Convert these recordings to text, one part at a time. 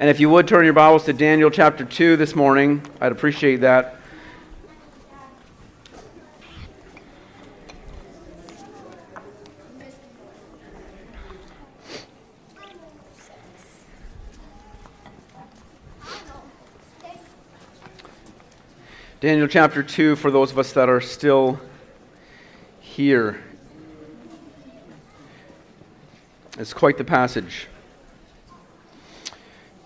And if you would turn your Bibles to Daniel chapter 2 this morning, I'd appreciate that. Daniel chapter 2, for those of us that are still here. It's quite the passage.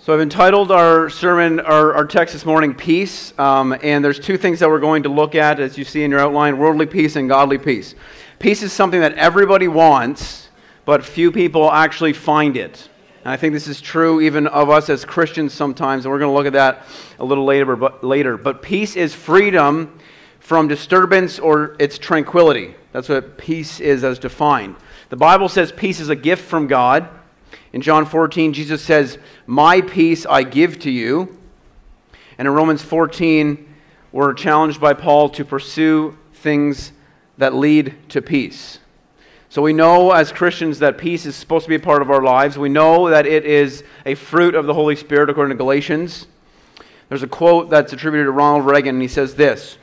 So I've entitled our sermon, our, our text this morning, Peace. Um, and there's two things that we're going to look at, as you see in your outline worldly peace and godly peace. Peace is something that everybody wants, but few people actually find it. And I think this is true even of us as Christians sometimes, and we're going to look at that a little later. But, later. but peace is freedom from disturbance or its tranquility. That's what peace is as defined. The Bible says peace is a gift from God. In John 14, Jesus says, My peace I give to you. And in Romans 14, we're challenged by Paul to pursue things that lead to peace. So we know as Christians that peace is supposed to be a part of our lives. We know that it is a fruit of the Holy Spirit according to Galatians. There's a quote that's attributed to Ronald Reagan, and he says this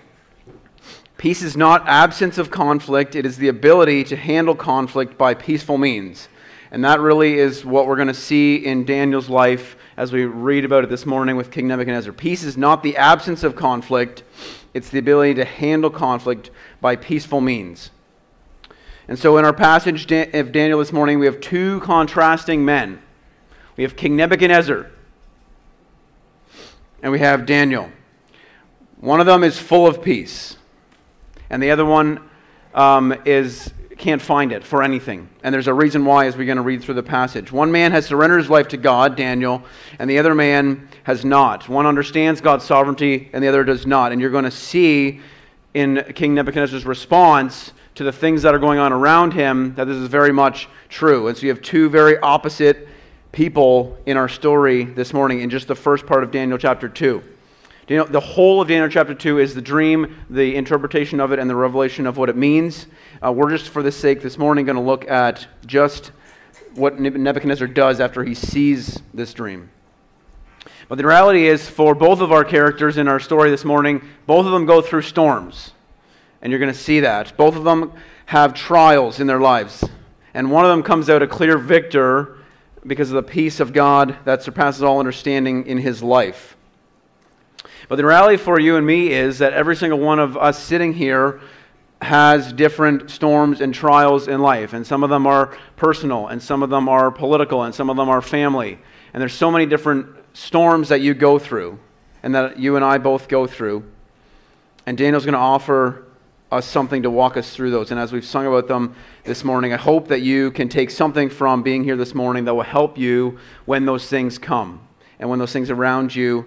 Peace is not absence of conflict, it is the ability to handle conflict by peaceful means. And that really is what we're going to see in Daniel's life as we read about it this morning with King Nebuchadnezzar. Peace is not the absence of conflict, it's the ability to handle conflict by peaceful means. And so, in our passage of Daniel this morning, we have two contrasting men. We have King Nebuchadnezzar, and we have Daniel. One of them is full of peace, and the other one um, is can't find it for anything. And there's a reason why as we're going to read through the passage. One man has surrendered his life to God, Daniel, and the other man has not. One understands God's sovereignty, and the other does not. And you're going to see in King Nebuchadnezzar's response to the things that are going on around him that this is very much true. And so you have two very opposite people in our story this morning in just the first part of Daniel chapter 2. Daniel, the whole of Daniel chapter 2 is the dream, the interpretation of it, and the revelation of what it means. Uh, we're just, for the sake this morning, going to look at just what Nebuchadnezzar does after he sees this dream. But the reality is, for both of our characters in our story this morning, both of them go through storms and you're going to see that. Both of them have trials in their lives. And one of them comes out a clear victor because of the peace of God that surpasses all understanding in his life. But the reality for you and me is that every single one of us sitting here has different storms and trials in life. And some of them are personal, and some of them are political, and some of them are family. And there's so many different storms that you go through, and that you and I both go through. And Daniel's going to offer us something to walk us through those. And as we've sung about them this morning, I hope that you can take something from being here this morning that will help you when those things come and when those things around you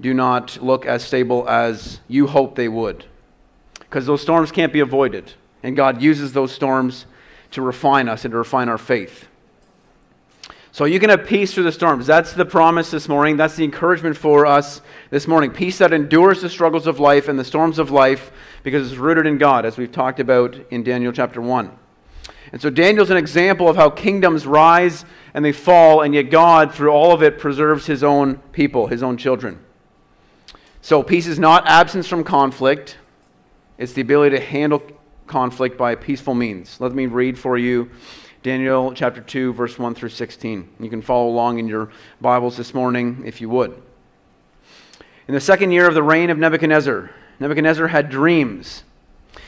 do not look as stable as you hope they would. Because those storms can't be avoided. And God uses those storms to refine us and to refine our faith. So you can have peace through the storms. That's the promise this morning. That's the encouragement for us this morning. Peace that endures the struggles of life and the storms of life because it's rooted in God, as we've talked about in Daniel chapter 1. And so Daniel's an example of how kingdoms rise and they fall, and yet God, through all of it, preserves his own people, his own children. So peace is not absence from conflict, it's the ability to handle conflict by peaceful means. Let me read for you Daniel chapter 2, verse 1 through 16. You can follow along in your Bibles this morning if you would. In the second year of the reign of Nebuchadnezzar, Nebuchadnezzar had dreams.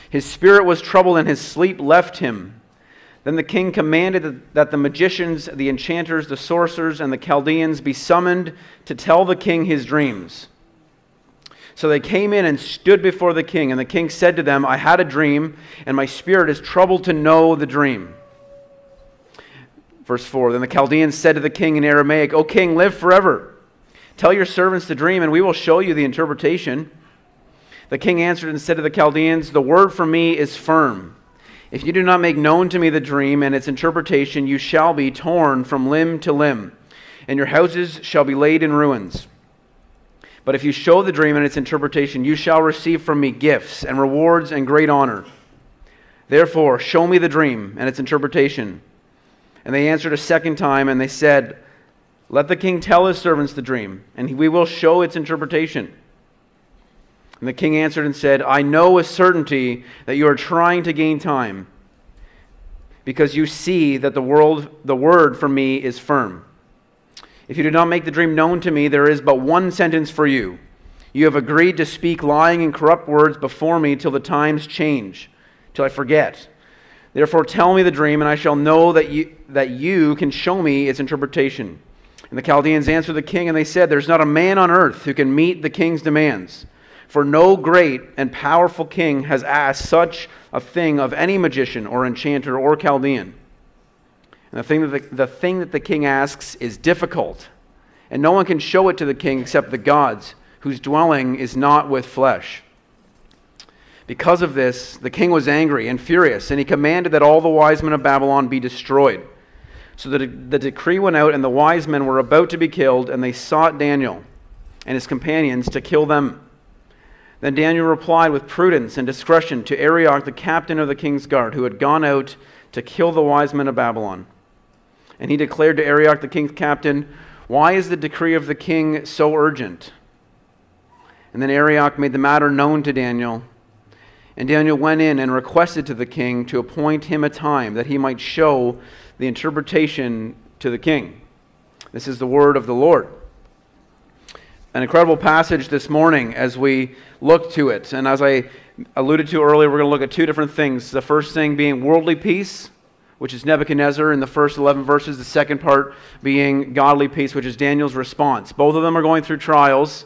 His spirit was troubled and his sleep left him. Then the king commanded that the magicians, the enchanters, the sorcerers, and the Chaldeans be summoned to tell the king his dreams. So they came in and stood before the king, and the king said to them, I had a dream, and my spirit is troubled to know the dream. Verse 4 Then the Chaldeans said to the king in Aramaic, O king, live forever. Tell your servants the dream, and we will show you the interpretation. The king answered and said to the Chaldeans, The word from me is firm. If you do not make known to me the dream and its interpretation, you shall be torn from limb to limb, and your houses shall be laid in ruins. But if you show the dream and its interpretation, you shall receive from me gifts and rewards and great honor. Therefore, show me the dream and its interpretation. And they answered a second time, and they said, Let the king tell his servants the dream, and we will show its interpretation. And the king answered and said, I know with certainty that you are trying to gain time, because you see that the, world, the word for me is firm. If you do not make the dream known to me, there is but one sentence for you. You have agreed to speak lying and corrupt words before me till the times change, till I forget. Therefore, tell me the dream, and I shall know that you, that you can show me its interpretation. And the Chaldeans answered the king, and they said, There's not a man on earth who can meet the king's demands. For no great and powerful king has asked such a thing of any magician or enchanter or Chaldean. And the thing, that the, the thing that the king asks is difficult, and no one can show it to the king except the gods, whose dwelling is not with flesh. Because of this, the king was angry and furious, and he commanded that all the wise men of Babylon be destroyed. So the, the decree went out, and the wise men were about to be killed, and they sought Daniel and his companions to kill them. Then Daniel replied with prudence and discretion to Arioch, the captain of the king's guard, who had gone out to kill the wise men of Babylon. And he declared to Arioch, the king's captain, Why is the decree of the king so urgent? And then Arioch made the matter known to Daniel. And Daniel went in and requested to the king to appoint him a time that he might show the interpretation to the king. This is the word of the Lord. An incredible passage this morning as we look to it. And as I alluded to earlier, we're going to look at two different things. The first thing being worldly peace, which is Nebuchadnezzar in the first 11 verses. The second part being godly peace, which is Daniel's response. Both of them are going through trials.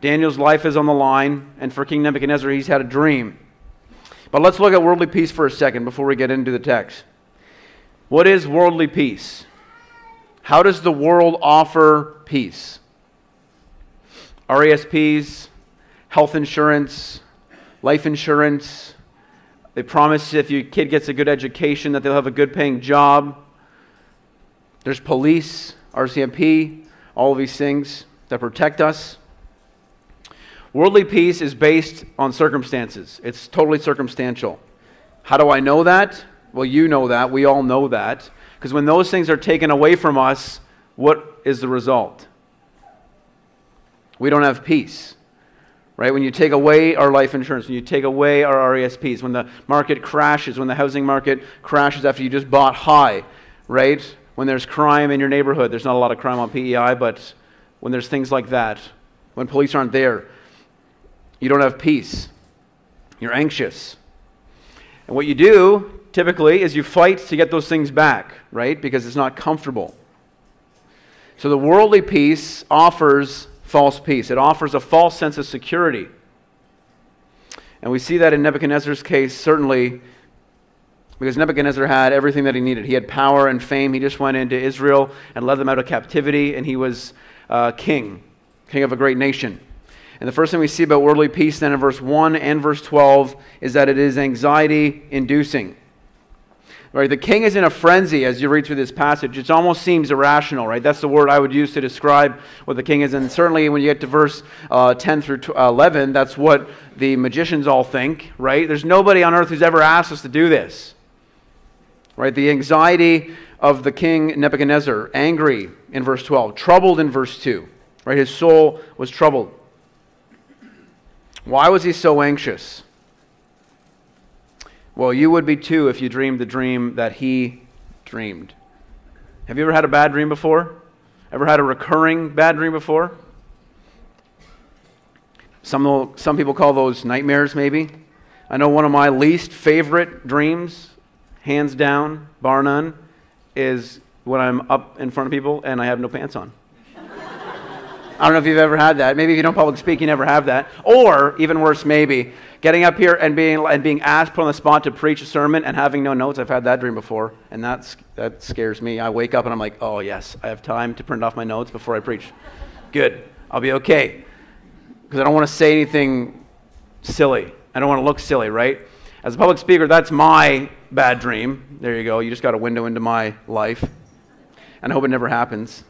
Daniel's life is on the line, and for King Nebuchadnezzar, he's had a dream. But let's look at worldly peace for a second before we get into the text. What is worldly peace? How does the world offer peace? RESPs, health insurance, life insurance. They promise if your kid gets a good education that they'll have a good paying job. There's police, RCMP, all of these things that protect us. Worldly peace is based on circumstances, it's totally circumstantial. How do I know that? Well, you know that. We all know that. Because when those things are taken away from us, what is the result? We don't have peace. Right? When you take away our life insurance, when you take away our RESPs, when the market crashes, when the housing market crashes after you just bought high, right? When there's crime in your neighborhood, there's not a lot of crime on PEI, but when there's things like that, when police aren't there, you don't have peace. You're anxious. And what you do typically is you fight to get those things back, right? Because it's not comfortable. So the worldly peace offers false peace, it offers a false sense of security. And we see that in Nebuchadnezzar's case, certainly, because Nebuchadnezzar had everything that he needed. He had power and fame. He just went into Israel and led them out of captivity, and he was uh, king, king of a great nation. And the first thing we see about worldly peace then in verse 1 and verse 12 is that it is anxiety inducing. Right, the king is in a frenzy as you read through this passage. It almost seems irrational, right? That's the word I would use to describe what the king is. And certainly when you get to verse uh, 10 through 11, that's what the magicians all think, right? There's nobody on earth who's ever asked us to do this. Right? The anxiety of the king Nebuchadnezzar, angry in verse 12, troubled in verse 2. Right? His soul was troubled. Why was he so anxious? Well, you would be too if you dreamed the dream that he dreamed. Have you ever had a bad dream before? Ever had a recurring bad dream before? Some, some people call those nightmares, maybe. I know one of my least favorite dreams, hands down, bar none, is when I'm up in front of people and I have no pants on. I don't know if you've ever had that. Maybe if you don't public speak, you never have that. Or, even worse, maybe, getting up here and being, and being asked, put on the spot to preach a sermon and having no notes. I've had that dream before, and that's, that scares me. I wake up and I'm like, oh, yes, I have time to print off my notes before I preach. Good. I'll be okay. Because I don't want to say anything silly. I don't want to look silly, right? As a public speaker, that's my bad dream. There you go. You just got a window into my life. And I hope it never happens.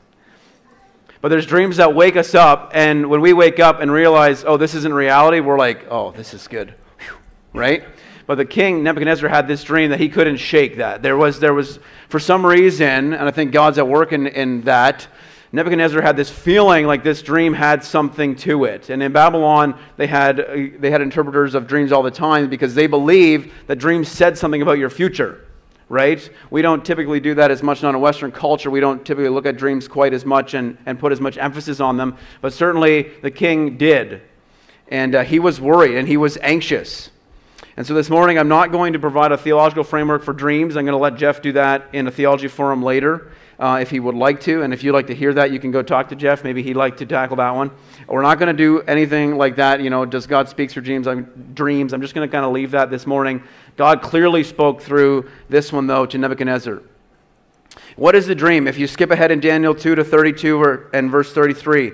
But there's dreams that wake us up, and when we wake up and realize, oh, this isn't reality, we're like, oh, this is good. Whew. Right? But the king, Nebuchadnezzar, had this dream that he couldn't shake that. There was, there was for some reason, and I think God's at work in, in that, Nebuchadnezzar had this feeling like this dream had something to it. And in Babylon, they had, uh, they had interpreters of dreams all the time because they believed that dreams said something about your future, right? We don't typically do that as much in a Western culture. We don't typically look at dreams quite as much and, and put as much emphasis on them. But certainly the king did. And uh, he was worried and he was anxious. And so this morning, I'm not going to provide a theological framework for dreams. I'm going to let Jeff do that in a theology forum later uh, if he would like to. And if you'd like to hear that, you can go talk to Jeff. Maybe he'd like to tackle that one. We're not going to do anything like that. You know, does God speak through dreams? I'm, dreams. I'm just going to kind of leave that this morning. God clearly spoke through this one, though, to Nebuchadnezzar. What is the dream? If you skip ahead in Daniel 2 to 32 or, and verse 33,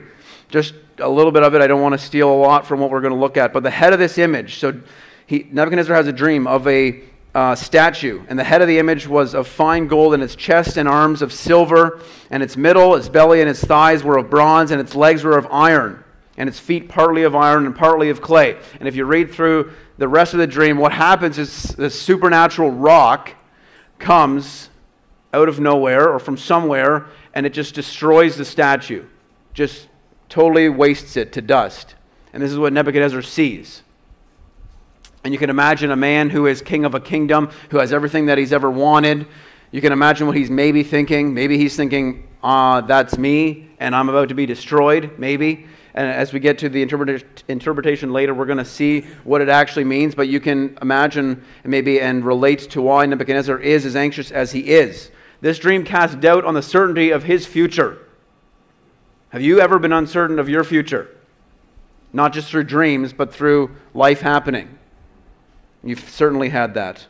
just a little bit of it. I don't want to steal a lot from what we're going to look at. But the head of this image, so he, Nebuchadnezzar has a dream of a uh, statue, and the head of the image was of fine gold, and its chest and arms of silver, and its middle, its belly, and its thighs were of bronze, and its legs were of iron, and its feet partly of iron and partly of clay. And if you read through the rest of the dream, what happens is this supernatural rock comes out of nowhere or from somewhere, and it just destroys the statue, just totally wastes it to dust. And this is what Nebuchadnezzar sees. And you can imagine a man who is king of a kingdom, who has everything that he's ever wanted. You can imagine what he's maybe thinking. Maybe he's thinking, uh, that's me, and I'm about to be destroyed, maybe. And as we get to the interpretation later, we're going to see what it actually means. But you can imagine maybe and relate to why Nebuchadnezzar is as anxious as he is. This dream casts doubt on the certainty of his future. Have you ever been uncertain of your future? Not just through dreams, but through life happening. You've certainly had that.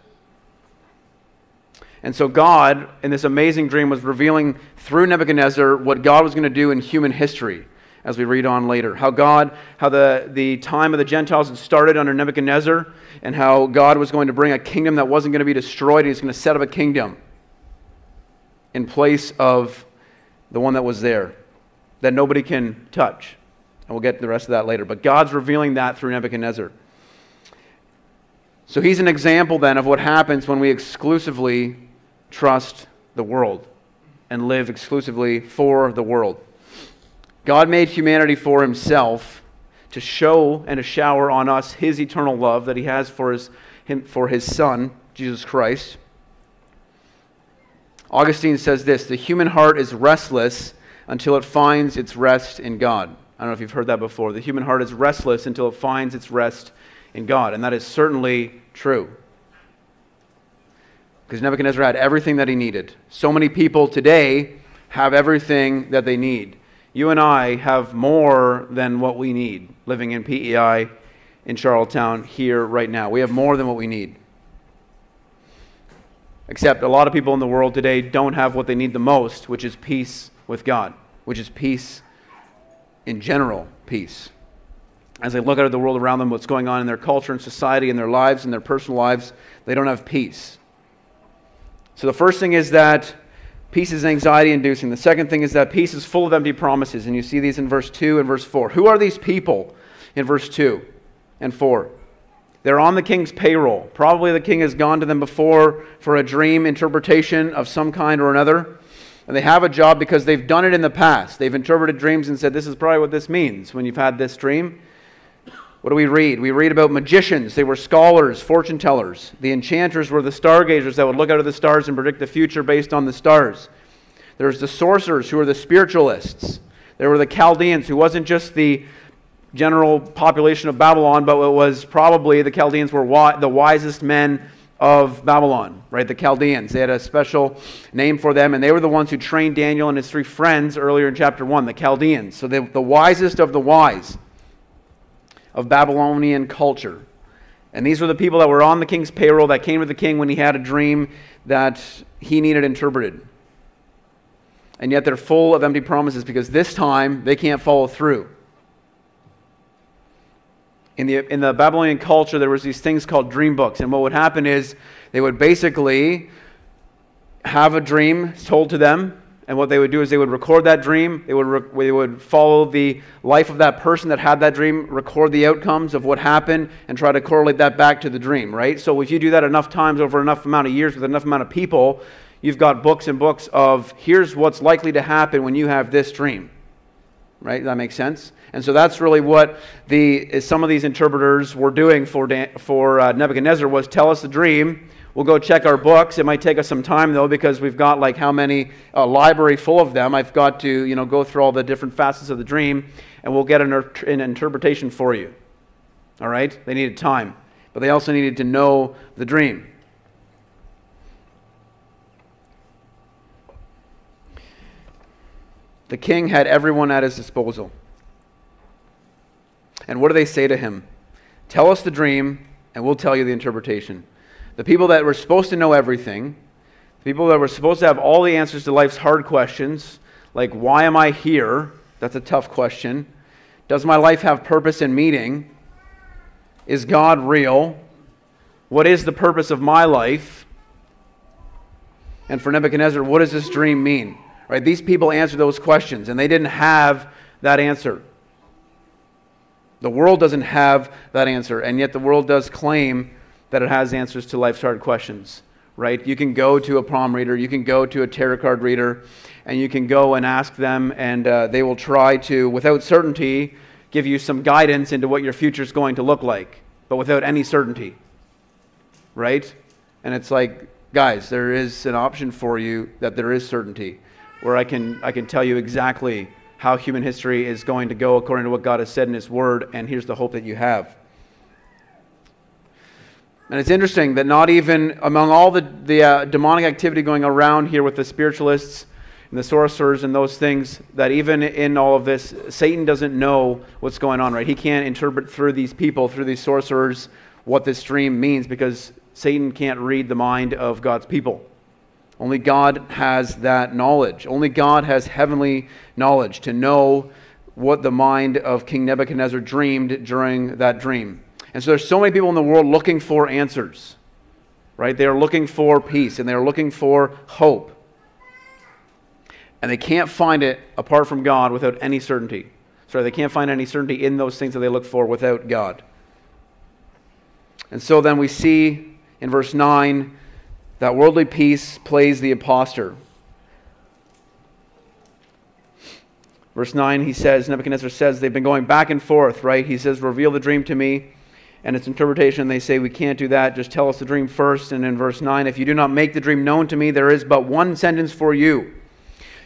And so, God, in this amazing dream, was revealing through Nebuchadnezzar what God was going to do in human history, as we read on later. How God, how the, the time of the Gentiles had started under Nebuchadnezzar, and how God was going to bring a kingdom that wasn't going to be destroyed. He's going to set up a kingdom in place of the one that was there that nobody can touch. And we'll get to the rest of that later. But God's revealing that through Nebuchadnezzar. So he's an example then of what happens when we exclusively trust the world and live exclusively for the world. God made humanity for himself to show and to shower on us his eternal love that he has for his, him, for his son, Jesus Christ. Augustine says this the human heart is restless until it finds its rest in God. I don't know if you've heard that before. The human heart is restless until it finds its rest in God. And that is certainly true. Because Nebuchadnezzar had everything that he needed. So many people today have everything that they need. You and I have more than what we need living in PEI in Charlottetown here right now. We have more than what we need. Except a lot of people in the world today don't have what they need the most, which is peace with God, which is peace in general, peace as they look at the world around them, what's going on in their culture and society, in their lives, in their personal lives, they don't have peace. So the first thing is that peace is anxiety inducing. The second thing is that peace is full of empty promises. And you see these in verse 2 and verse 4. Who are these people in verse 2 and 4? They're on the king's payroll. Probably the king has gone to them before for a dream interpretation of some kind or another. And they have a job because they've done it in the past. They've interpreted dreams and said, This is probably what this means when you've had this dream. What do we read? We read about magicians. They were scholars, fortune tellers. The enchanters were the stargazers that would look out of the stars and predict the future based on the stars. There's the sorcerers who were the spiritualists. There were the Chaldeans, who wasn't just the general population of Babylon, but it was probably the Chaldeans were wi- the wisest men of Babylon, right? The Chaldeans. They had a special name for them, and they were the ones who trained Daniel and his three friends earlier in chapter 1, the Chaldeans. So the wisest of the wise of Babylonian culture. And these were the people that were on the king's payroll that came to the king when he had a dream that he needed interpreted. And yet they're full of empty promises because this time they can't follow through. In the, in the Babylonian culture, there was these things called dream books. And what would happen is they would basically have a dream told to them and what they would do is they would record that dream. They would, re- they would follow the life of that person that had that dream, record the outcomes of what happened, and try to correlate that back to the dream, right? So if you do that enough times over enough amount of years with enough amount of people, you've got books and books of here's what's likely to happen when you have this dream. Right? That makes sense? And so that's really what the, some of these interpreters were doing for, for uh, Nebuchadnezzar was tell us the dream. We'll go check our books. It might take us some time though because we've got like how many a library full of them. I've got to you know go through all the different facets of the dream, and we'll get an, an interpretation for you. All right? They needed time, but they also needed to know the dream. The king had everyone at his disposal. And what do they say to him? Tell us the dream, and we'll tell you the interpretation. The people that were supposed to know everything, the people that were supposed to have all the answers to life's hard questions, like why am I here? That's a tough question. Does my life have purpose and meaning? Is God real? What is the purpose of my life? And for Nebuchadnezzar, what does this dream mean? Right? These people answered those questions, and they didn't have that answer. The world doesn't have that answer, and yet the world does claim that it has answers to life's hard questions, right? You can go to a palm reader, you can go to a tarot card reader, and you can go and ask them, and uh, they will try to, without certainty, give you some guidance into what your future is going to look like, but without any certainty, right? And it's like, guys, there is an option for you that there is certainty, where I can, I can tell you exactly how human history is going to go according to what God has said in His Word, and here's the hope that you have. And it's interesting that not even among all the, the uh, demonic activity going around here with the spiritualists and the sorcerers and those things, that even in all of this, Satan doesn't know what's going on, right? He can't interpret through these people, through these sorcerers, what this dream means because Satan can't read the mind of God's people. Only God has that knowledge. Only God has heavenly knowledge to know what the mind of King Nebuchadnezzar dreamed during that dream. And so there's so many people in the world looking for answers, right? They are looking for peace and they are looking for hope. And they can't find it apart from God without any certainty. Sorry, they can't find any certainty in those things that they look for without God. And so then we see in verse 9 that worldly peace plays the impostor. Verse 9, he says, Nebuchadnezzar says, they've been going back and forth, right? He says, Reveal the dream to me and its interpretation. They say, We can't do that. Just tell us the dream first. And in verse 9, if you do not make the dream known to me, there is but one sentence for you.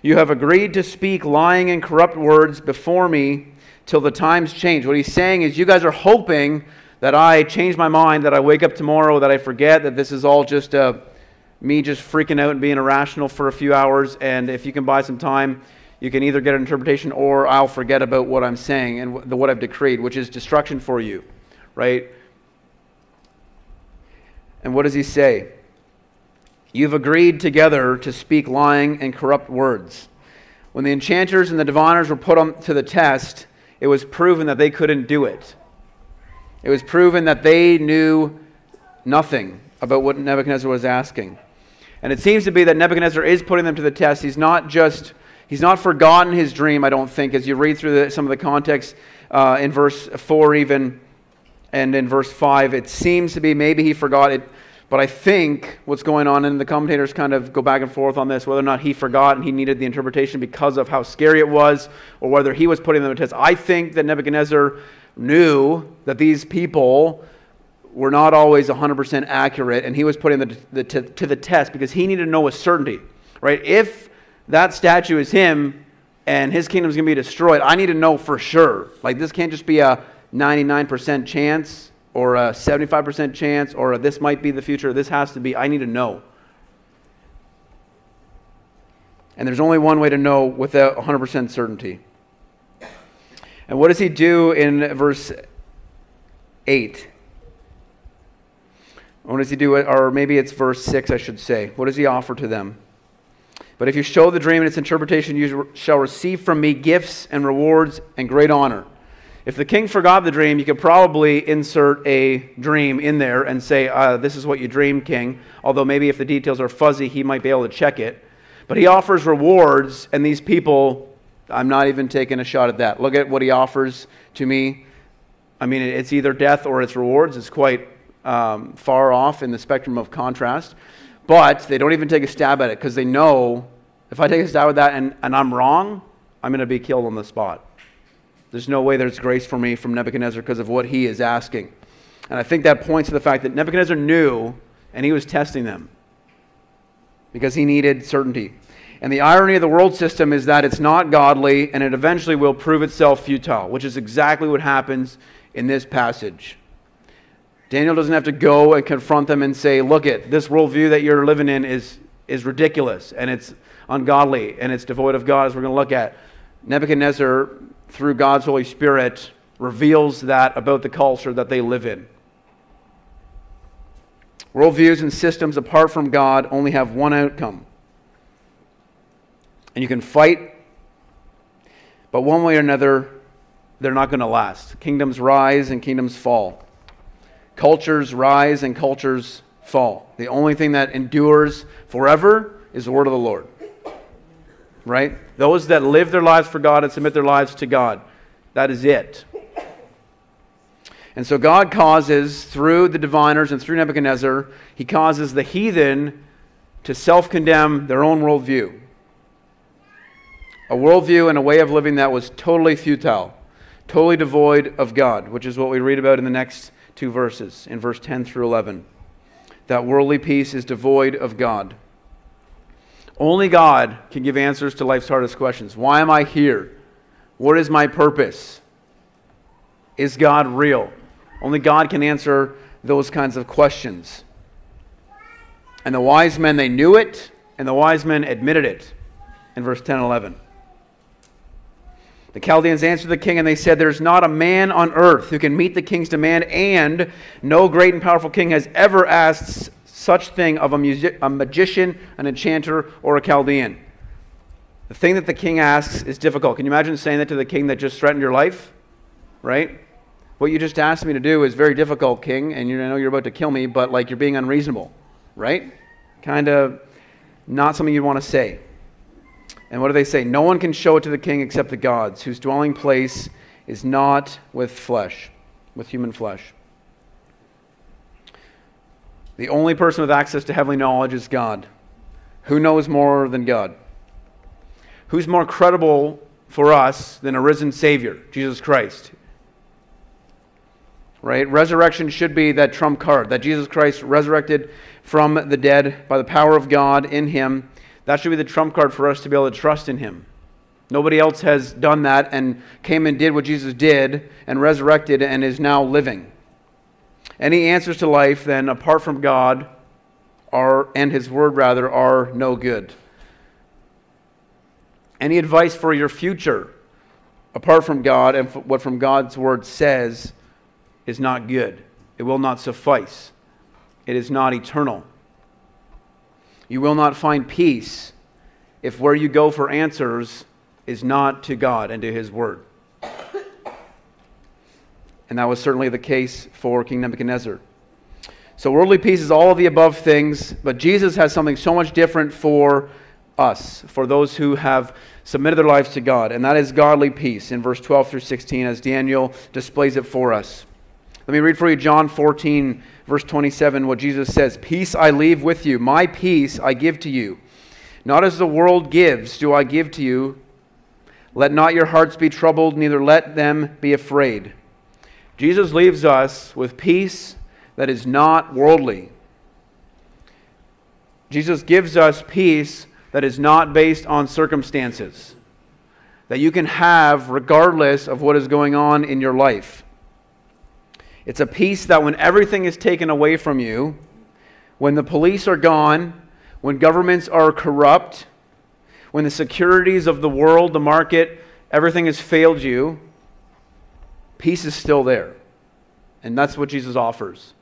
You have agreed to speak lying and corrupt words before me till the times change. What he's saying is, you guys are hoping that I change my mind, that I wake up tomorrow, that I forget that this is all just a me just freaking out and being irrational for a few hours. And if you can buy some time, you can either get an interpretation or I'll forget about what I'm saying and what I've decreed, which is destruction for you, right? And what does he say? You've agreed together to speak lying and corrupt words. When the enchanters and the diviners were put to the test, it was proven that they couldn't do it. It was proven that they knew nothing about what Nebuchadnezzar was asking. And it seems to be that Nebuchadnezzar is putting them to the test. He's not just, he's not forgotten his dream, I don't think, as you read through the, some of the context uh, in verse 4 even and in verse 5. It seems to be maybe he forgot it. But I think what's going on, and the commentators kind of go back and forth on this, whether or not he forgot and he needed the interpretation because of how scary it was, or whether he was putting them to the test. I think that Nebuchadnezzar knew that these people were not always 100% accurate, and he was putting them the, to, to the test because he needed to know with certainty, right? If that statue is him and his kingdom is going to be destroyed, I need to know for sure. Like, this can't just be a 99% chance or a 75% chance or this might be the future. This has to be, I need to know. And there's only one way to know without 100% certainty. And what does he do in verse 8? What does he do? Or maybe it's verse 6, I should say. What does he offer to them? But if you show the dream and its interpretation, you shall receive from me gifts and rewards and great honor. If the king forgot the dream, you could probably insert a dream in there and say, uh, This is what you dreamed, king. Although maybe if the details are fuzzy, he might be able to check it. But he offers rewards, and these people, I'm not even taking a shot at that. Look at what he offers to me. I mean, it's either death or it's rewards. It's quite um, far off in the spectrum of contrast. But they don't even take a stab at it because they know if I take a stab at that and, and I'm wrong, I'm going to be killed on the spot. There's no way there's grace for me from Nebuchadnezzar because of what he is asking. And I think that points to the fact that Nebuchadnezzar knew and he was testing them because he needed certainty. And the irony of the world system is that it's not godly and it eventually will prove itself futile, which is exactly what happens in this passage. Daniel doesn't have to go and confront them and say, Look, at this worldview that you're living in is, is ridiculous and it's ungodly and it's devoid of God, as we're going to look at. Nebuchadnezzar, through God's Holy Spirit, reveals that about the culture that they live in. Worldviews and systems apart from God only have one outcome. And you can fight, but one way or another, they're not going to last. Kingdoms rise and kingdoms fall. Cultures rise and cultures fall. The only thing that endures forever is the word of the Lord. Right? Those that live their lives for God and submit their lives to God. That is it. And so God causes, through the diviners and through Nebuchadnezzar, he causes the heathen to self condemn their own worldview. A worldview and a way of living that was totally futile, totally devoid of God, which is what we read about in the next two verses, in verse 10 through 11. That worldly peace is devoid of God. Only God can give answers to life's hardest questions. Why am I here? What is my purpose? Is God real? Only God can answer those kinds of questions. And the wise men, they knew it, and the wise men admitted it in verse 10 and 11. The Chaldeans answered the king, and they said, There's not a man on earth who can meet the king's demand, and no great and powerful king has ever asked such thing of a, music, a magician, an enchanter, or a Chaldean. The thing that the king asks is difficult. Can you imagine saying that to the king that just threatened your life? Right? What you just asked me to do is very difficult, king, and you know you're about to kill me, but like you're being unreasonable, right? Kind of not something you'd want to say. And what do they say? No one can show it to the king except the gods, whose dwelling place is not with flesh, with human flesh. The only person with access to heavenly knowledge is God. Who knows more than God? Who's more credible for us than a risen Savior, Jesus Christ? right? Resurrection should be that trump card that Jesus Christ resurrected from the dead by the power of God in him. That should be the trump card for us to be able to trust in him. Nobody else has done that and came and did what Jesus did and resurrected and is now living. Any answers to life, then, apart from God, are, and His Word rather, are no good. Any advice for your future, apart from God and what from God's Word says, is not good. It will not suffice. It is not eternal. You will not find peace if where you go for answers is not to God and to His Word. And that was certainly the case for King Nebuchadnezzar. So, worldly peace is all of the above things, but Jesus has something so much different for us, for those who have submitted their lives to God, and that is godly peace in verse 12 through 16, as Daniel displays it for us. Let me read for you John 14, verse 27, what Jesus says Peace I leave with you, my peace I give to you. Not as the world gives, do I give to you. Let not your hearts be troubled, neither let them be afraid. Jesus leaves us with peace that is not worldly. Jesus gives us peace that is not based on circumstances, that you can have regardless of what is going on in your life. It's a peace that when everything is taken away from you, when the police are gone, when governments are corrupt, when the securities of the world, the market, everything has failed you, peace is still there. And that's what Jesus offers.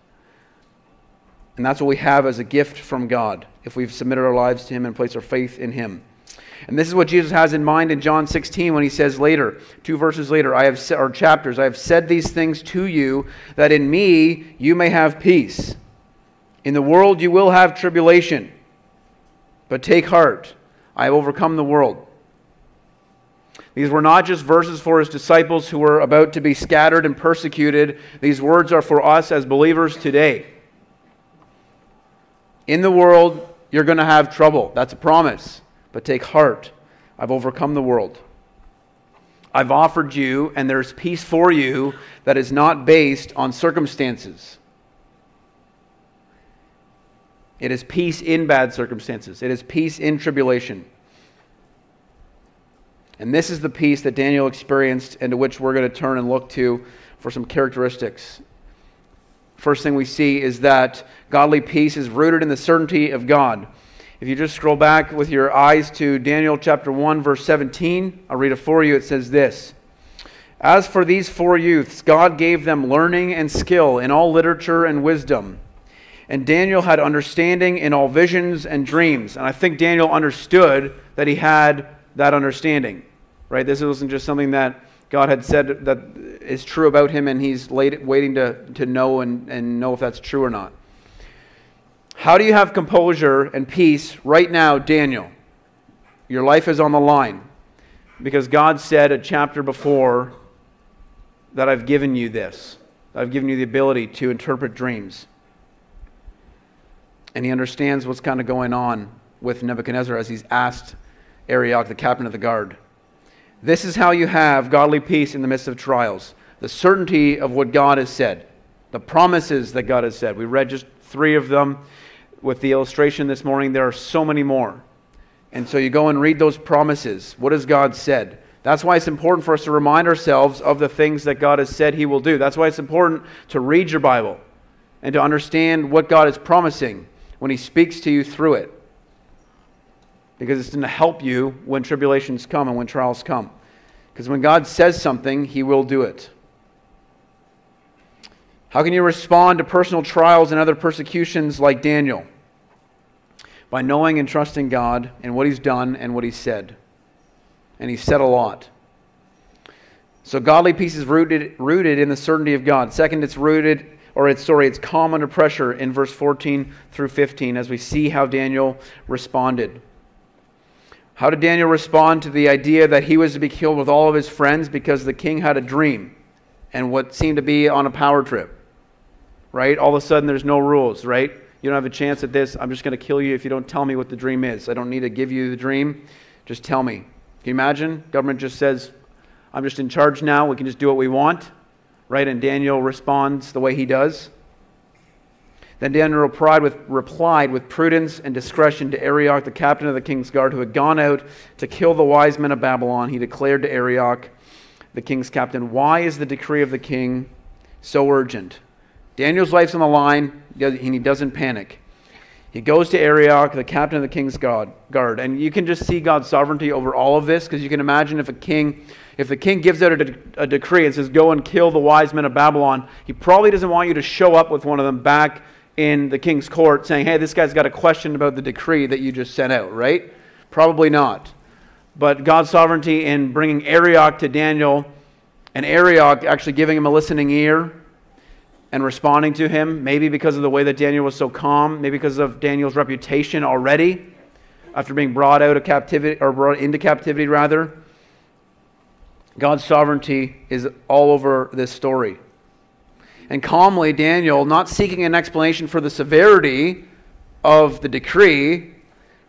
And that's what we have as a gift from God if we've submitted our lives to Him and placed our faith in Him. And this is what Jesus has in mind in John 16 when he says later, two verses later, I have or chapters, I have said these things to you that in me you may have peace. In the world you will have tribulation, but take heart, I have overcome the world. These were not just verses for his disciples who were about to be scattered and persecuted. These words are for us as believers today. In the world, You're going to have trouble. That's a promise. But take heart. I've overcome the world. I've offered you, and there's peace for you that is not based on circumstances. It is peace in bad circumstances, it is peace in tribulation. And this is the peace that Daniel experienced and to which we're going to turn and look to for some characteristics. First thing we see is that godly peace is rooted in the certainty of God. If you just scroll back with your eyes to Daniel chapter 1, verse 17, I'll read it for you. It says this As for these four youths, God gave them learning and skill in all literature and wisdom. And Daniel had understanding in all visions and dreams. And I think Daniel understood that he had that understanding, right? This wasn't just something that God had said that is true about him and he's late, waiting to, to know and, and know if that's true or not. How do you have composure and peace right now, Daniel? Your life is on the line because God said a chapter before that I've given you this. I've given you the ability to interpret dreams. And he understands what's kind of going on with Nebuchadnezzar as he's asked Arioch, the captain of the guard. This is how you have godly peace in the midst of trials the certainty of what God has said, the promises that God has said. We read just three of them with the illustration this morning. There are so many more. And so you go and read those promises. What has God said? That's why it's important for us to remind ourselves of the things that God has said He will do. That's why it's important to read your Bible and to understand what God is promising when He speaks to you through it because it's going to help you when tribulations come and when trials come. Because when God says something, He will do it. How can you respond to personal trials and other persecutions like Daniel? By knowing and trusting God and what He's done and what He said. And He said a lot. So godly peace is rooted, rooted in the certainty of God. Second, it's rooted, or it's sorry, it's calm under pressure in verse 14 through 15 as we see how Daniel responded. How did Daniel respond to the idea that he was to be killed with all of his friends because the king had a dream and what seemed to be on a power trip? Right? All of a sudden, there's no rules, right? You don't have a chance at this. I'm just going to kill you if you don't tell me what the dream is. I don't need to give you the dream. Just tell me. Can you imagine? Government just says, I'm just in charge now. We can just do what we want. Right? And Daniel responds the way he does. Then Daniel replied with, replied with prudence and discretion to Arioch, the captain of the king's guard, who had gone out to kill the wise men of Babylon. He declared to Arioch, the king's captain, Why is the decree of the king so urgent? Daniel's life's on the line, and he doesn't panic. He goes to Arioch, the captain of the king's guard, and you can just see God's sovereignty over all of this, because you can imagine if a king, if the king gives out a, de- a decree and says, "Go and kill the wise men of Babylon," he probably doesn't want you to show up with one of them back in the king's court saying, hey, this guy's got a question about the decree that you just sent out, right? Probably not. But God's sovereignty in bringing Arioch to Daniel and Arioch actually giving him a listening ear and responding to him, maybe because of the way that Daniel was so calm, maybe because of Daniel's reputation already after being brought out of captivity or brought into captivity rather. God's sovereignty is all over this story. And calmly, Daniel, not seeking an explanation for the severity of the decree,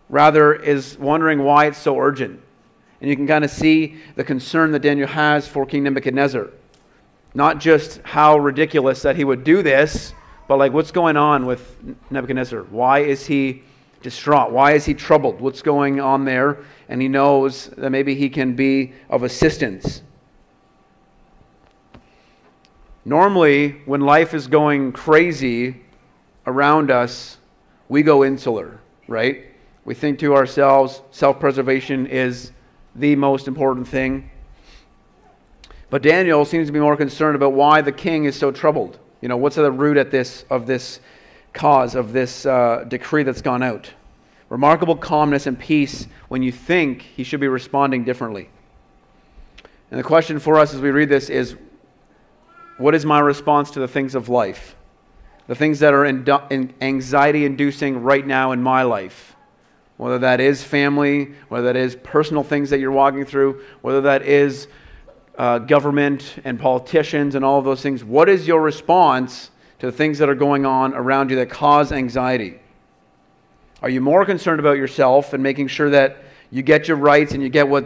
rather is wondering why it's so urgent. And you can kind of see the concern that Daniel has for King Nebuchadnezzar. Not just how ridiculous that he would do this, but like what's going on with Nebuchadnezzar? Why is he distraught? Why is he troubled? What's going on there? And he knows that maybe he can be of assistance. Normally, when life is going crazy around us, we go insular, right? We think to ourselves, self preservation is the most important thing. But Daniel seems to be more concerned about why the king is so troubled. You know, what's at the root at this, of this cause, of this uh, decree that's gone out? Remarkable calmness and peace when you think he should be responding differently. And the question for us as we read this is what is my response to the things of life? The things that are anxiety inducing right now in my life. Whether that is family, whether that is personal things that you're walking through, whether that is uh, government and politicians and all of those things. What is your response to the things that are going on around you that cause anxiety? Are you more concerned about yourself and making sure that you get your rights and you get what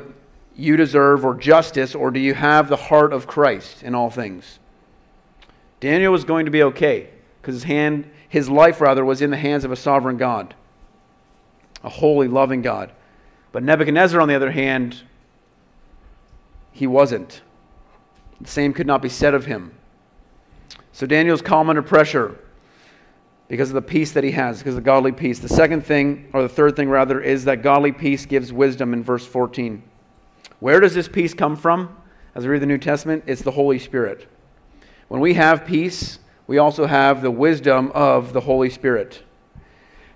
you deserve or justice, or do you have the heart of Christ in all things? Daniel was going to be okay because his hand, his life rather, was in the hands of a sovereign God, a holy, loving God. But Nebuchadnezzar, on the other hand, he wasn't. The same could not be said of him. So Daniel's calm under pressure because of the peace that he has, because of the godly peace. The second thing, or the third thing rather, is that godly peace gives wisdom in verse 14. Where does this peace come from? As we read the New Testament, it's the Holy Spirit. When we have peace, we also have the wisdom of the Holy Spirit.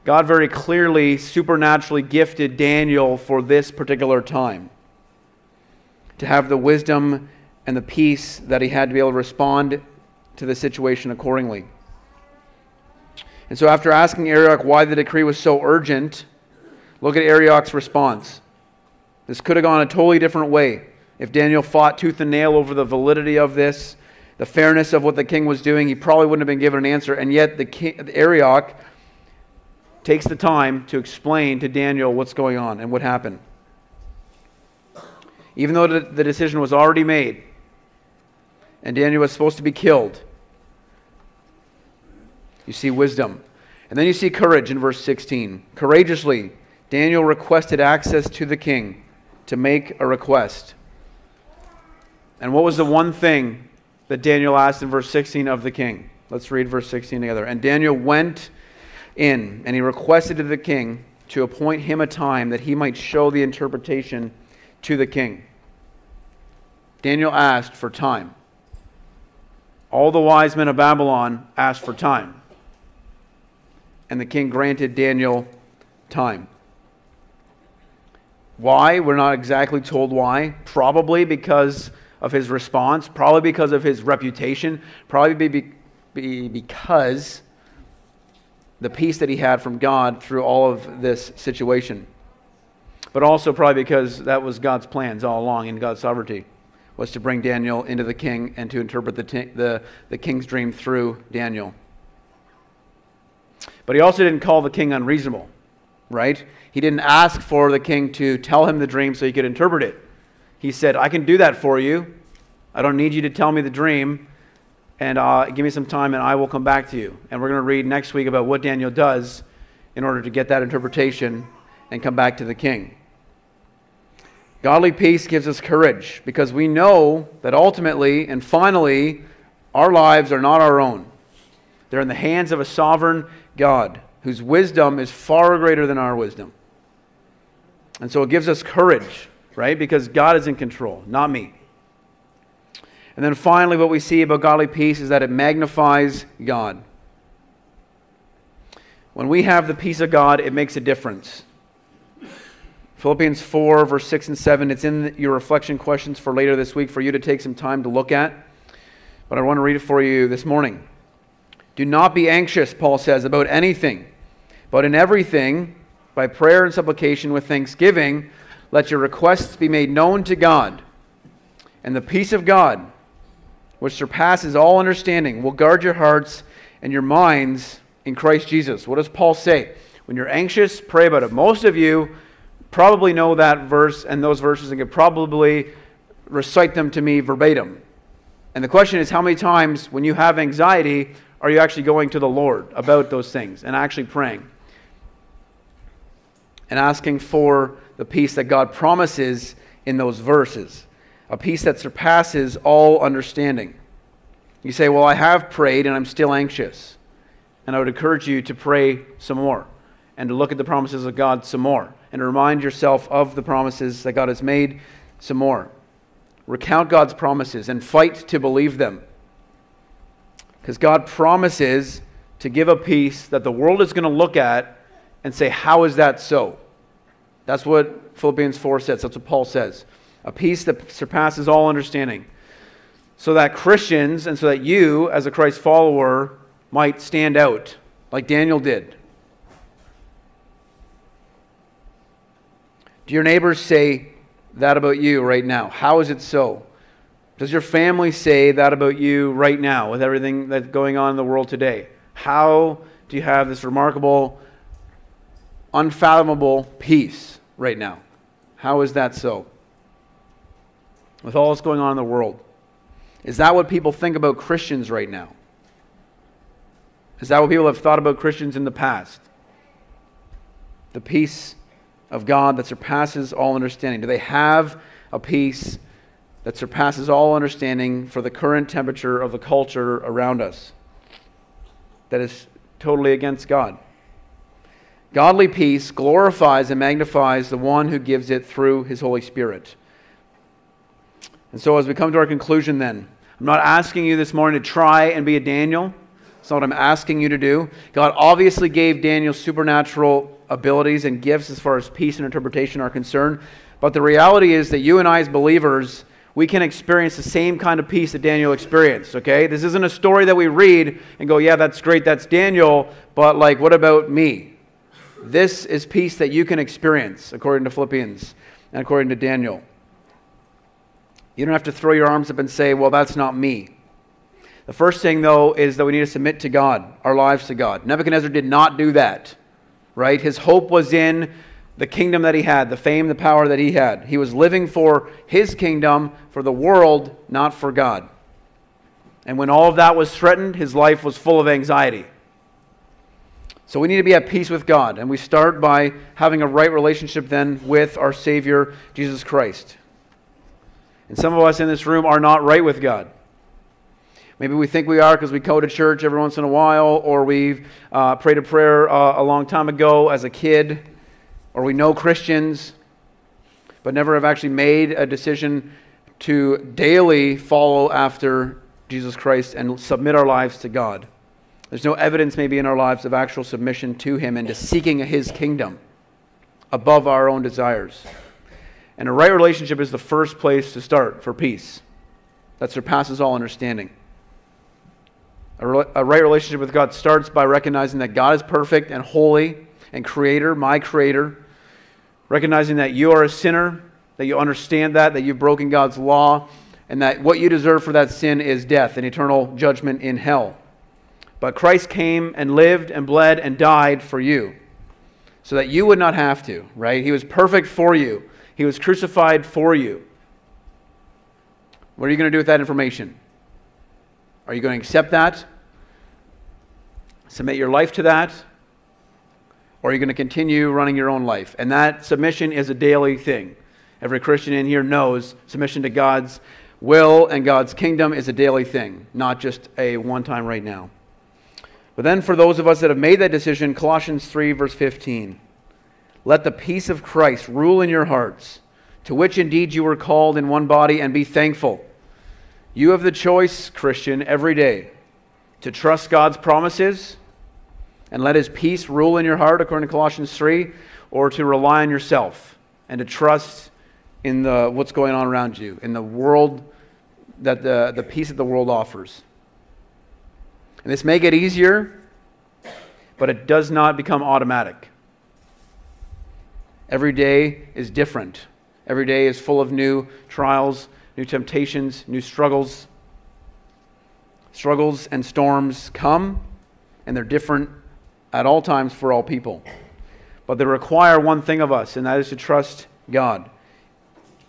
God very clearly, supernaturally gifted Daniel for this particular time to have the wisdom and the peace that he had to be able to respond to the situation accordingly. And so, after asking Arioch why the decree was so urgent, look at Arioch's response. This could have gone a totally different way if Daniel fought tooth and nail over the validity of this, the fairness of what the king was doing. He probably wouldn't have been given an answer. And yet, the, king, the Arioch takes the time to explain to Daniel what's going on and what happened. Even though the decision was already made and Daniel was supposed to be killed, you see wisdom. And then you see courage in verse 16. Courageously, Daniel requested access to the king to make a request. And what was the one thing that Daniel asked in verse 16 of the king? Let's read verse 16 together. And Daniel went in, and he requested of the king to appoint him a time that he might show the interpretation to the king. Daniel asked for time. All the wise men of Babylon asked for time and the king granted Daniel time. Why? We're not exactly told why. Probably because of his response, probably because of his reputation, probably be, be because the peace that he had from God through all of this situation. But also probably because that was God's plans all along in God's sovereignty was to bring Daniel into the king and to interpret the, the, the king's dream through Daniel. But he also didn't call the king unreasonable, right? He didn't ask for the king to tell him the dream so he could interpret it. He said, I can do that for you. I don't need you to tell me the dream, and uh, give me some time, and I will come back to you. And we're going to read next week about what Daniel does in order to get that interpretation and come back to the king. Godly peace gives us courage because we know that ultimately and finally our lives are not our own. They're in the hands of a sovereign God, whose wisdom is far greater than our wisdom. And so it gives us courage, right? Because God is in control, not me. And then finally, what we see about godly peace is that it magnifies God. When we have the peace of God, it makes a difference. Philippians 4, verse 6 and 7, it's in your reflection questions for later this week for you to take some time to look at. But I want to read it for you this morning. Do not be anxious, Paul says, about anything, but in everything, by prayer and supplication with thanksgiving, let your requests be made known to God. And the peace of God, which surpasses all understanding, will guard your hearts and your minds in Christ Jesus. What does Paul say? When you're anxious, pray about it. Most of you probably know that verse and those verses and could probably recite them to me verbatim. And the question is how many times when you have anxiety are you actually going to the Lord about those things and actually praying? And asking for the peace that God promises in those verses, a peace that surpasses all understanding. You say, Well, I have prayed and I'm still anxious. And I would encourage you to pray some more and to look at the promises of God some more and to remind yourself of the promises that God has made some more. Recount God's promises and fight to believe them. Because God promises to give a peace that the world is going to look at and say, How is that so? That's what Philippians 4 says. That's what Paul says. A peace that surpasses all understanding. So that Christians and so that you, as a Christ follower, might stand out like Daniel did. Do your neighbors say that about you right now? How is it so? Does your family say that about you right now with everything that's going on in the world today? How do you have this remarkable unfathomable peace right now. How is that so? With all that's going on in the world. Is that what people think about Christians right now? Is that what people have thought about Christians in the past? The peace of God that surpasses all understanding. Do they have a peace that surpasses all understanding for the current temperature of the culture around us that is totally against God? Godly peace glorifies and magnifies the one who gives it through his Holy Spirit. And so, as we come to our conclusion, then, I'm not asking you this morning to try and be a Daniel. That's not what I'm asking you to do. God obviously gave Daniel supernatural abilities and gifts as far as peace and interpretation are concerned. But the reality is that you and I, as believers, we can experience the same kind of peace that Daniel experienced, okay? This isn't a story that we read and go, yeah, that's great, that's Daniel, but like, what about me? This is peace that you can experience, according to Philippians and according to Daniel. You don't have to throw your arms up and say, well, that's not me. The first thing, though, is that we need to submit to God, our lives to God. Nebuchadnezzar did not do that, right? His hope was in the kingdom that he had, the fame, the power that he had. He was living for his kingdom, for the world, not for God. And when all of that was threatened, his life was full of anxiety. So we need to be at peace with God. And we start by having a right relationship then with our Savior, Jesus Christ. And some of us in this room are not right with God. Maybe we think we are because we go to church every once in a while, or we've uh, prayed a prayer uh, a long time ago as a kid, or we know Christians, but never have actually made a decision to daily follow after Jesus Christ and submit our lives to God. There's no evidence, maybe, in our lives of actual submission to Him and to seeking His kingdom above our own desires. And a right relationship is the first place to start for peace that surpasses all understanding. A, re- a right relationship with God starts by recognizing that God is perfect and holy and creator, my creator. Recognizing that you are a sinner, that you understand that, that you've broken God's law, and that what you deserve for that sin is death and eternal judgment in hell. But Christ came and lived and bled and died for you so that you would not have to, right? He was perfect for you, He was crucified for you. What are you going to do with that information? Are you going to accept that? Submit your life to that? Or are you going to continue running your own life? And that submission is a daily thing. Every Christian in here knows submission to God's will and God's kingdom is a daily thing, not just a one time right now. But then, for those of us that have made that decision, Colossians 3, verse 15 let the peace of Christ rule in your hearts, to which indeed you were called in one body, and be thankful. You have the choice, Christian, every day to trust God's promises and let his peace rule in your heart, according to Colossians 3, or to rely on yourself and to trust in the, what's going on around you, in the world, that the, the peace that the world offers. And this may get easier, but it does not become automatic. Every day is different. Every day is full of new trials, new temptations, new struggles. Struggles and storms come, and they're different at all times for all people. But they require one thing of us, and that is to trust God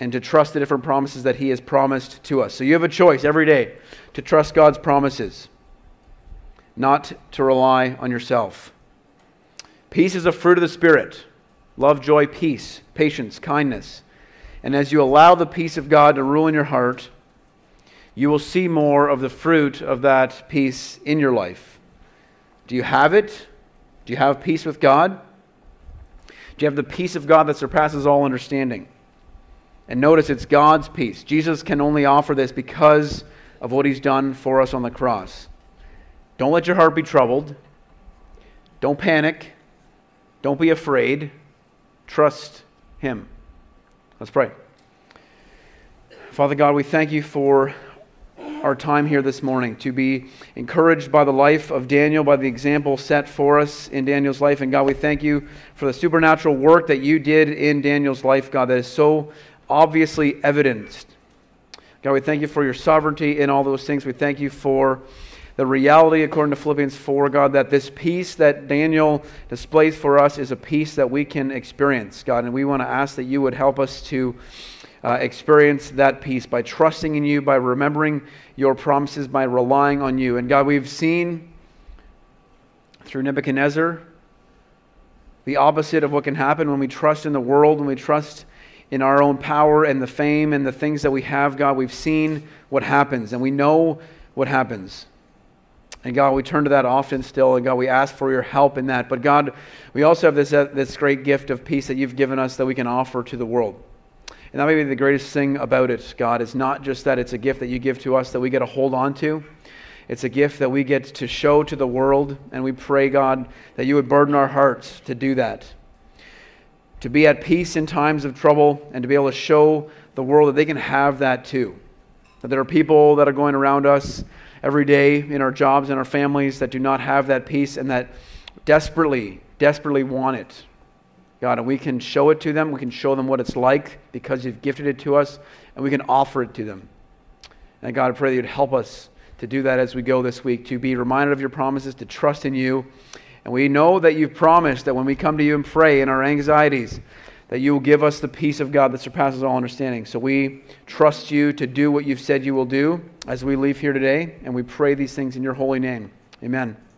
and to trust the different promises that He has promised to us. So you have a choice every day to trust God's promises, not to rely on yourself. Peace is a fruit of the Spirit love, joy, peace, patience, kindness. And as you allow the peace of God to rule in your heart, you will see more of the fruit of that peace in your life. Do you have it? Do you have peace with God? Do you have the peace of God that surpasses all understanding? And notice it's God's peace. Jesus can only offer this because of what he's done for us on the cross. Don't let your heart be troubled. Don't panic. Don't be afraid. Trust him. Let's pray. Father God, we thank you for our time here this morning to be encouraged by the life of Daniel, by the example set for us in Daniel's life. And God, we thank you for the supernatural work that you did in Daniel's life, God, that is so obviously evidenced. God, we thank you for your sovereignty in all those things. We thank you for the reality, according to Philippians 4, God, that this peace that Daniel displays for us is a peace that we can experience, God. And we want to ask that you would help us to uh, experience that peace by trusting in you, by remembering your promises, by relying on you. And God, we've seen through Nebuchadnezzar the opposite of what can happen when we trust in the world, when we trust in our own power and the fame and the things that we have, God. We've seen what happens, and we know what happens. And God, we turn to that often still, and God, we ask for your help in that. But God, we also have this, uh, this great gift of peace that you've given us that we can offer to the world. And that may be the greatest thing about it, God, is not just that it's a gift that you give to us that we get to hold on to. It's a gift that we get to show to the world, and we pray, God, that you would burden our hearts to do that. To be at peace in times of trouble, and to be able to show the world that they can have that too. That there are people that are going around us every day in our jobs and our families that do not have that peace and that desperately, desperately want it. God, and we can show it to them. We can show them what it's like because you've gifted it to us, and we can offer it to them. And God, I pray that you'd help us to do that as we go this week, to be reminded of your promises, to trust in you. And we know that you've promised that when we come to you and pray in our anxieties, that you will give us the peace of God that surpasses all understanding. So we trust you to do what you've said you will do as we leave here today, and we pray these things in your holy name. Amen.